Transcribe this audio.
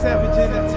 Savage in the